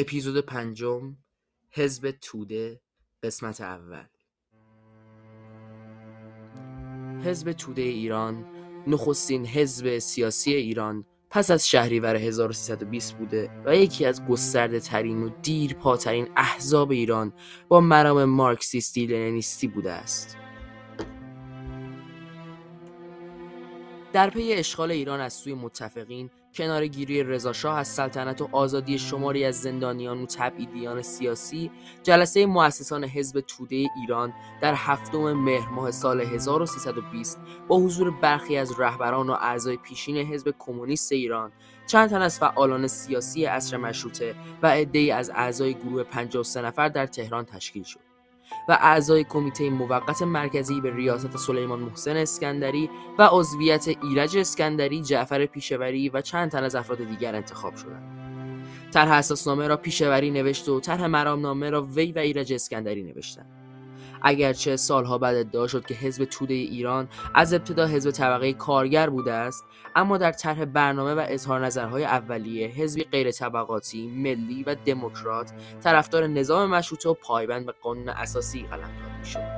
اپیزود پنجم حزب توده قسمت اول حزب توده ایران نخستین حزب سیاسی ایران پس از شهریور 1320 بوده و یکی از گسترده ترین و دیر پاترین احزاب ایران با مرام مارکسیستی لنینیستی بوده است. در پی اشغال ایران از سوی متفقین کنارگیری رضاشاه از سلطنت و آزادی شماری از زندانیان و تبعیدیان سیاسی جلسه مؤسسان حزب توده ایران در هفتم مهر ماه سال 1320 با حضور برخی از رهبران و اعضای پیشین حزب کمونیست ایران چند تن از فعالان سیاسی عصر مشروطه و عدهای از اعضای گروه 53 نفر در تهران تشکیل شد. و اعضای کمیته موقت مرکزی به ریاست سلیمان محسن اسکندری و عضویت ایرج اسکندری، جعفر پیشوری و چند تن از افراد دیگر انتخاب شدند. طرح اساسنامه را پیشوری نوشت و طرح مرامنامه را وی و ایرج اسکندری نوشتند. اگرچه سالها بعد ادعا شد که حزب توده ایران از ابتدا حزب طبقه کارگر بوده است اما در طرح برنامه و اظهار نظرهای اولیه حزبی غیر طبقاتی، ملی و دموکرات طرفدار نظام مشروطه و پایبند به قانون اساسی قلم